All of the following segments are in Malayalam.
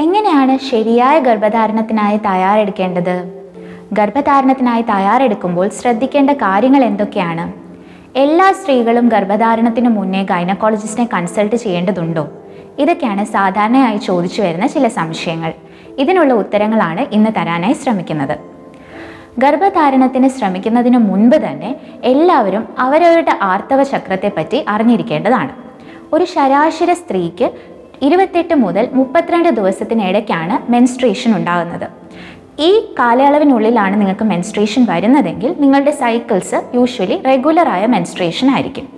എങ്ങനെയാണ് ശരിയായ ഗർഭധാരണത്തിനായി തയ്യാറെടുക്കേണ്ടത്? ഗർഭധാരണത്തിനായി തയ്യാറെടുക്കുമ്പോൾ ശ്രദ്ധിക്കേണ്ട കാര്യങ്ങൾ എന്തൊക്കെയാണ്? എല്ലാ സ്ത്രീകളും ഗർഭധാരണത്തിന് മുന്നേ ഗൈനക്കോളജിസ്റ്റിനെ കൺസൾട്ട് ചെയ്യേണ്ടതുണ്ടോ? ഇതൊക്കെയാണ് സാധാരണയായി ചോദിച്ചു വരുന്ന ചില സംശയങ്ങൾ. ഇതിനുള്ള ഉത്തരങ്ങളാണ് ഇന്ന് തരാനായി ശ്രമിക്കുന്നത്. ഗർഭധാരണത്തിന് ശ്രമിക്കുന്നതിന് മുൻപ് തന്നെ എല്ലാവരും അവരവരുടെ ആർത്തവ ചക്രത്തെപ്പറ്റി അറിഞ്ഞിരിക്കേണ്ടതാണ്. ഒരു ശരാശരി സ്ത്രീക്ക് ഇരുപത്തെട്ട് മുതൽ മുപ്പത്തിരണ്ട് ദിവസത്തിനിടയ്ക്കാണ് മെൻസ്ട്രേഷൻ ഉണ്ടാകുന്നത്. ഈ കാലയളവിനുള്ളിലാണ് നിങ്ങൾക്ക് മെൻസ്ട്രേഷൻ വരുന്നതെങ്കിൽ നിങ്ങളുടെ സൈക്കിൾസ് യൂഷ്വലി റെഗുലറായ മെൻസ്ട്രേഷൻ ആയിരിക്കും.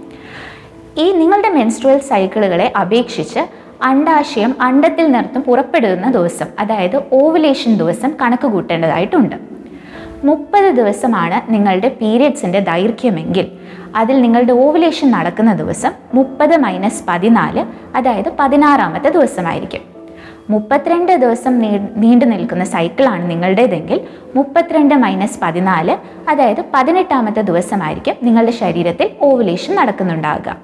ഈ നിങ്ങളുടെ മെൻസ്ട്രുവൽ സൈക്കിളുകളെ അപേക്ഷിച്ച് അണ്ടാശയം അണ്ടത്തിൽ നിർത്തും പുറപ്പെടുന്ന ദിവസം അതായത് ഓവുലേഷൻ ദിവസം കണക്ക് കൂട്ടേണ്ടതായിട്ടുണ്ട്. മുപ്പത് ദിവസമാണ് നിങ്ങളുടെ പീരിയഡ്സിന്റെ ദൈർഘ്യമെങ്കിൽ. അതിൽ നിങ്ങളുടെ ഓവുലേഷൻ നടക്കുന്ന ദിവസം മുപ്പത് മൈനസ് പതിനാല് അതായത് പതിനാറാമത്തെ ദിവസമായിരിക്കും. മുപ്പത്തിരണ്ട് ദിവസം നീണ്ടു നിൽക്കുന്ന സൈക്കിളാണ് നിങ്ങളുടേതെങ്കിൽ മുപ്പത്തിരണ്ട് മൈനസ് പതിനാല് അതായത് പതിനെട്ടാമത്തെ ദിവസമായിരിക്കും നിങ്ങളുടെ ശരീരത്തിൽ ഓവുലേഷൻ നടക്കുന്നുണ്ടാകുക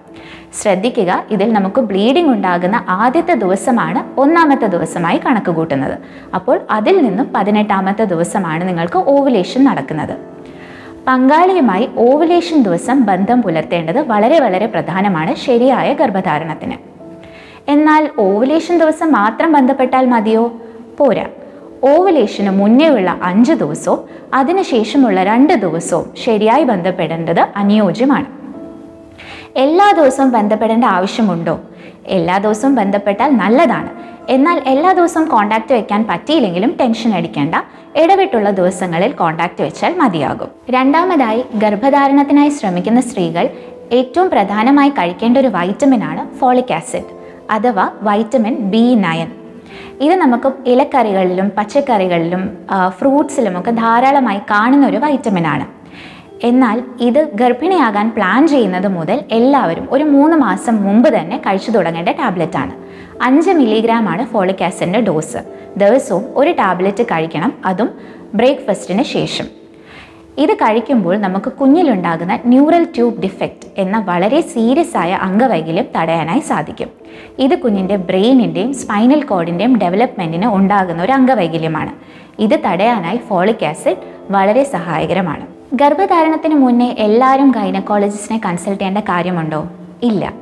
ശ്രദ്ധിക്കുക ഇതിൽ നമുക്ക് ബ്ലീഡിംഗ് ഉണ്ടാകുന്ന ആദ്യത്തെ ദിവസമാണ് ഒന്നാമത്തെ ദിവസമായി കണക്ക് കൂട്ടുന്നത് അപ്പോൾ അതിൽ നിന്നും പതിനെട്ടാമത്തെ ദിവസമാണ് നിങ്ങൾക്ക് ഓവുലേഷൻ നടക്കുന്നത്. പങ്കാളിയുമായി ഓവുലേഷൻ ദിവസം ബന്ധം പുലർത്തേണ്ടത് വളരെ വളരെ പ്രധാനമാണ് ശരിയായ ഗർഭധാരണത്തിന്. എന്നാൽ ഓവുലേഷൻ ദിവസം മാത്രം ബന്ധപ്പെട്ടാൽ മതിയോ? പോരാ. ഓവുലേഷന് മുന്നേയുള്ള അഞ്ച് ദിവസവും അതിനുശേഷമുള്ള രണ്ട് ദിവസവും ശരിയായി ബന്ധപ്പെടേണ്ടത് അനുയോജ്യമാണ്. എല്ലാ ദിവസവും ബന്ധപ്പെടേണ്ട ആവശ്യമുണ്ടോ? എല്ലാ ദിവസവും ബന്ധപ്പെട്ടാൽ നല്ലതാണ്. എന്നാൽ എല്ലാ ദിവസവും കോണ്ടാക്ട് വെക്കാൻ പറ്റിയില്ലെങ്കിലും ടെൻഷൻ അടിക്കേണ്ട. ഇടവിട്ടുള്ള ദിവസങ്ങളിൽ കോണ്ടാക്ട് വെച്ചാൽ മതിയാകും. രണ്ടാമതായി ഗർഭധാരണത്തിനായി ശ്രമിക്കുന്ന സ്ത്രീകൾ ഏറ്റവും പ്രധാനമായി കഴിക്കേണ്ട ഒരു വൈറ്റമിനാണ് ഫോളിക് ആസിഡ് അഥവാ വൈറ്റമിൻ ബി നയൻ. ഇത് നമുക്ക് ഇലക്കറികളിലും പച്ചക്കറികളിലും ഫ്രൂട്ട്സിലുമൊക്കെ ധാരാളമായി കാണുന്ന ഒരു വൈറ്റമിനാണ്. എന്നാൽ ഇത് ഗർഭിണിയാകാൻ പ്ലാൻ ചെയ്യുന്നത് മുതൽ എല്ലാവരും ഒരു മൂന്ന് മാസം മുമ്പ് തന്നെ കഴിച്ചു തുടങ്ങേണ്ട ടാബ്ലറ്റ് ആണ് അഞ്ച് മില്ലിഗ്രാം ആണ് ഫോളിക് ആസിഡിന്റെ ഡോസ്. ദിവസവും ഒരു ടാബ്ലറ്റ് കഴിക്കണം അതും ബ്രേക്ക്ഫാസ്റ്റിന് ശേഷം. ഇത് കഴിക്കുമ്പോൾ നമുക്ക് കുഞ്ഞിലുണ്ടാകുന്ന ന്യൂറൽ ട്യൂബ് ഡിഫക്റ്റ് എന്ന വളരെ സീരിയസ് ആയ അംഗവൈകല്യം തടയാനായി സാധിക്കും. ഇത് കുഞ്ഞിന്റെ ബ്രെയിനിന്റെയും സ്പൈനൽ കോഡിന്റെയും ഡെവലപ്മെന്റിന് ഉണ്ടാകുന്ന ഒരു അംഗവൈകല്യമാണ്. ഇത് തടയാനായി ഫോളിക് ആസിഡ് വളരെ സഹായകരമാണ്. ഗർഭധാരണത്തിന് മുന്നേ എല്ലാവരും ഗൈനക്കോളജിസ്റ്റിനെ കൺസൾട്ട് ചെയ്യേണ്ട കാര്യമുണ്ടോ? ഇല്ല.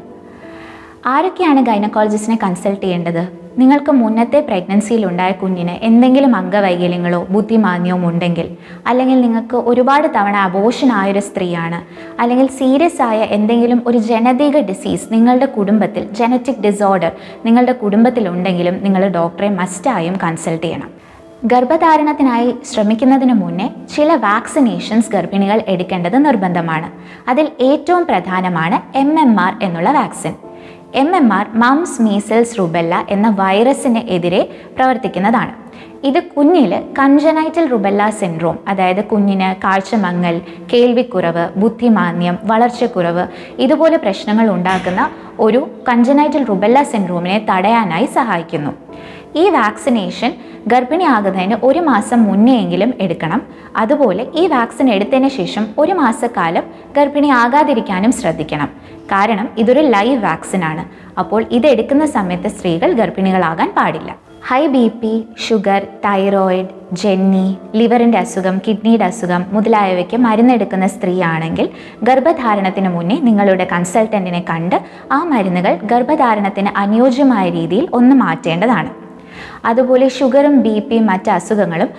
ആരൊക്കെയാണ് ഗൈനക്കോളജിസ്റ്റിനെ കൺസൾട്ട് ചെയ്യേണ്ടത്? നിങ്ങൾക്ക് മുന്നത്തെ പ്രഗ്നൻസിയിൽ ഉണ്ടായ കുഞ്ഞിന് എന്തെങ്കിലും അംഗവൈകല്യങ്ങളോ ബുദ്ധിമാന്യവും ഉണ്ടെങ്കിൽ അല്ലെങ്കിൽ നിങ്ങൾക്ക് ഒരുപാട് തവണ അബോഷൻ ആയൊരു സ്ത്രീയാണ് അല്ലെങ്കിൽ സീരിയസ് ആയ എന്തെങ്കിലും ഒരു ജനതീക ഡിസീസ് നിങ്ങളുടെ കുടുംബത്തിൽ ജനറ്റിക് ഡിസോർഡർ നിങ്ങളുടെ കുടുംബത്തിൽ ഉണ്ടെങ്കിലും നിങ്ങൾ ഡോക്ടറെ മസ്റ്റായും കൺസൾട്ട് ചെയ്യണം. ഗർഭധാരണത്തിനായി ശ്രമിക്കുന്നതിന് മുന്നേ ചില വാക്സിനേഷൻസ് ഗർഭിണികൾ എടുക്കേണ്ടത് നിർബന്ധമാണ്. അതിൽ ഏറ്റവും പ്രധാനമാണ് എം എന്നുള്ള vaccine M M R mumps measles rubella എന്ന വൈറസിന് എതിരെ പ്രവർത്തിക്കുന്നതാണ്. ഇത് കുഞ്ഞിൽ കൺജനൈറ്റൽ റുബെല്ല സിൻഡ്രോം അതായത് കുഞ്ഞിന് കാഴ്ചമങ്ങൽ കേൾവിക്കുറവ് ബുദ്ധിമാന്യം വളർച്ചക്കുറവ് ഇതുപോലെ പ്രശ്നങ്ങൾ ഉണ്ടാക്കുന്ന ഒരു കൺജനൈറ്റൽ റുബെല്ല സിൻഡ്രോമിനെ തടയാനായി സഹായിക്കുന്നു. ഈ വാക്സിനേഷൻ ഗർഭിണിയാകുന്നതിന് ഒരു മാസം മുന്നെയെങ്കിലും എടുക്കണം. അതുപോലെ ഈ വാക്സിൻ എടുത്തതിന് ശേഷം ഒരു മാസക്കാലം ഗർഭിണിയാകാതിരിക്കാനും ശ്രദ്ധിക്കണം. കാരണം ഇതൊരു ലൈവ് വാക്സിൻ ആണ്. അപ്പോൾ ഇത് എടുക്കുന്ന സമയത്ത് സ്ത്രീകൾ ഗർഭിണികളാകാൻ പാടില്ല. High B P sugar thyroid Jenny ലിവറിന്റെ അസുഖം കിഡ്നിയുടെ അസുഖം മുതലായവയ്ക്ക് മരുന്നെടുക്കുന്ന സ്ത്രീയാണെങ്കിൽ ഗർഭധാരണത്തിന് മുന്നേ നിങ്ങളുടെ കൺസൾട്ടന്റിനെ കണ്ട് ആ മരുന്നുകൾ ഗർഭധാരണത്തിന് അനുയോജ്യമായ രീതിയിൽ ഒന്ന് മാറ്റേണ്ടതാണ്. അതുപോലെ ഷുഗറും ബി പിയും മറ്റ് അസുഖങ്ങളും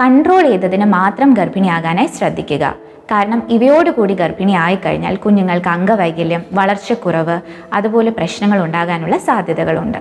കൺട്രോൾ ചെയ്തതിന് മാത്രം ഗർഭിണിയാകാനായി ശ്രദ്ധിക്കുക. കാരണം ഇവയോടുകൂടി ഗർഭിണി ആയിക്കഴിഞ്ഞാൽ കുഞ്ഞുങ്ങൾക്ക് അംഗവൈകല്യം വളർച്ചക്കുറവ് അതുപോലെ പ്രശ്നങ്ങൾ ഉണ്ടാകാനുള്ള സാധ്യതകളുണ്ട്.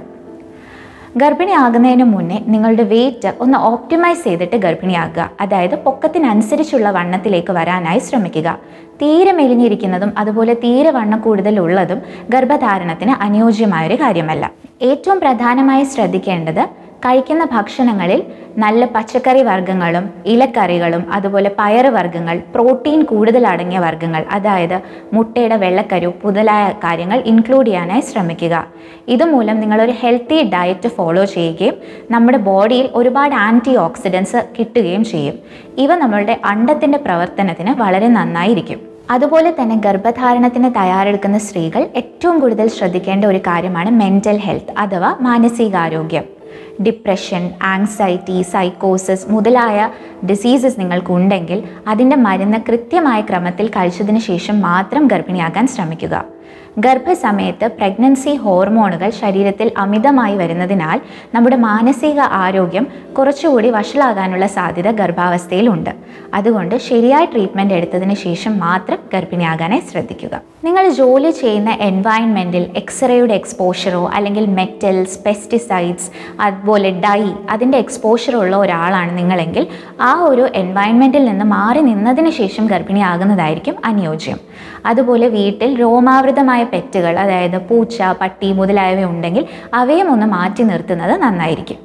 ഗർഭിണി ഗർഭിണിയാകുന്നതിന് മുന്നേ നിങ്ങളുടെ വെയിറ്റ് ഒന്ന് ഓപ്റ്റിമൈസ് ചെയ്തിട്ട് ഗർഭിണിയാകുക അതായത് പൊക്കത്തിനനുസരിച്ചുള്ള വണ്ണത്തിലേക്ക് വരാനായി ശ്രമിക്കുക. തീരെ മെലിഞ്ഞിരിക്കുന്നതും അതുപോലെ തീരെ വണ്ണം കൂടുതലുള്ളതും ഗർഭധാരണത്തിന് അനുയോജ്യമായൊരു കാര്യമല്ല. ഏറ്റവും പ്രധാനമായി ശ്രദ്ധിക്കേണ്ടത് കഴിക്കുന്ന ഭക്ഷണങ്ങളിൽ നല്ല പച്ചക്കറി വർഗങ്ങളും ഇലക്കറികളും അതുപോലെ പയറ് വർഗങ്ങൾ പ്രോട്ടീൻ കൂടുതൽ അടങ്ങിയ വർഗങ്ങൾ അതായത് മുട്ടയുടെ വെള്ളക്കരു മുതലായ കാര്യങ്ങൾ ഇൻക്ലൂഡ് ചെയ്യാനായി ശ്രമിക്കുക. ഇതുമൂലം നിങ്ങളൊരു ഹെൽത്തി ഡയറ്റ് ഫോളോ ചെയ്യുകയും നമ്മുടെ ബോഡിയിൽ ഒരുപാട് ആന്റി ഓക്സിഡൻസ് കിട്ടുകയും ചെയ്യും. ഇവ നമ്മളുടെ അണ്ടത്തിന്റെ പ്രവർത്തനത്തിന് വളരെ നന്നായിരിക്കും. അതുപോലെ തന്നെ ഗർഭധാരണത്തിന് തയ്യാറെടുക്കുന്ന സ്ത്രീകൾ ഏറ്റവും കൂടുതൽ ശ്രദ്ധിക്കേണ്ട ഒരു കാര്യമാണ് മെന്റൽ ഹെൽത്ത് അഥവാ മാനസികാരോഗ്യം. ഡിപ്രഷൻ ആങ്സൈറ്റി സൈക്കോസിസ് മുതലായ ഡിസീസസ് നിങ്ങൾക്കുണ്ടെങ്കിൽ അതിന്റെ മരുന്ന് കൃത്യമായ ക്രമത്തിൽ കഴിച്ചതിന് ശേഷം മാത്രം ഗർഭിണിയാകാൻ ശ്രമിക്കുക. ഗർഭസമയത്ത് പ്രഗ്നൻസി ഹോർമോണുകൾ ശരീരത്തിൽ അമിതമായി വരുന്നതിനാൽ നമ്മുടെ മാനസിക ആരോഗ്യം കുറച്ചുകൂടി വഷളാകാനുള്ള സാധ്യത ഗർഭാവസ്ഥയിലുണ്ട്. അതുകൊണ്ട് ശരിയായ ട്രീറ്റ്മെന്റ് എടുത്തതിന് ശേഷം മാത്രം ഗർഭിണിയാകാനായി ശ്രദ്ധിക്കുക. നിങ്ങൾ ജോലി ചെയ്യുന്ന എൻവയൺമെന്റിൽ എക്സ്റേയുടെ എക്സ്പോഷറോ അല്ലെങ്കിൽ മെറ്റൽസ് പെസ്റ്റിസൈഡ്സ് അതുപോലെ ഡൈ അതിന്റെ എക്സ്പോഷറോ ഉള്ള ഒരാളാണ് നിങ്ങളെങ്കിൽ ആ ഒരു എൻവയൺമെന്റിൽ നിന്ന് മാറി നിന്നതിന് ശേഷം ഗർഭിണിയാകുന്നതായിരിക്കും അനുയോജ്യം. അതുപോലെ വീട്ടിൽ രോമാവൃതമായ പെറ്റുകൾ അതായത് പൂച്ച പട്ടി മുതലായവ ഉണ്ടെങ്കിൽ അവയും ഒന്ന് മാറ്റി നിർത്തുന്നത് നന്നായിരിക്കും.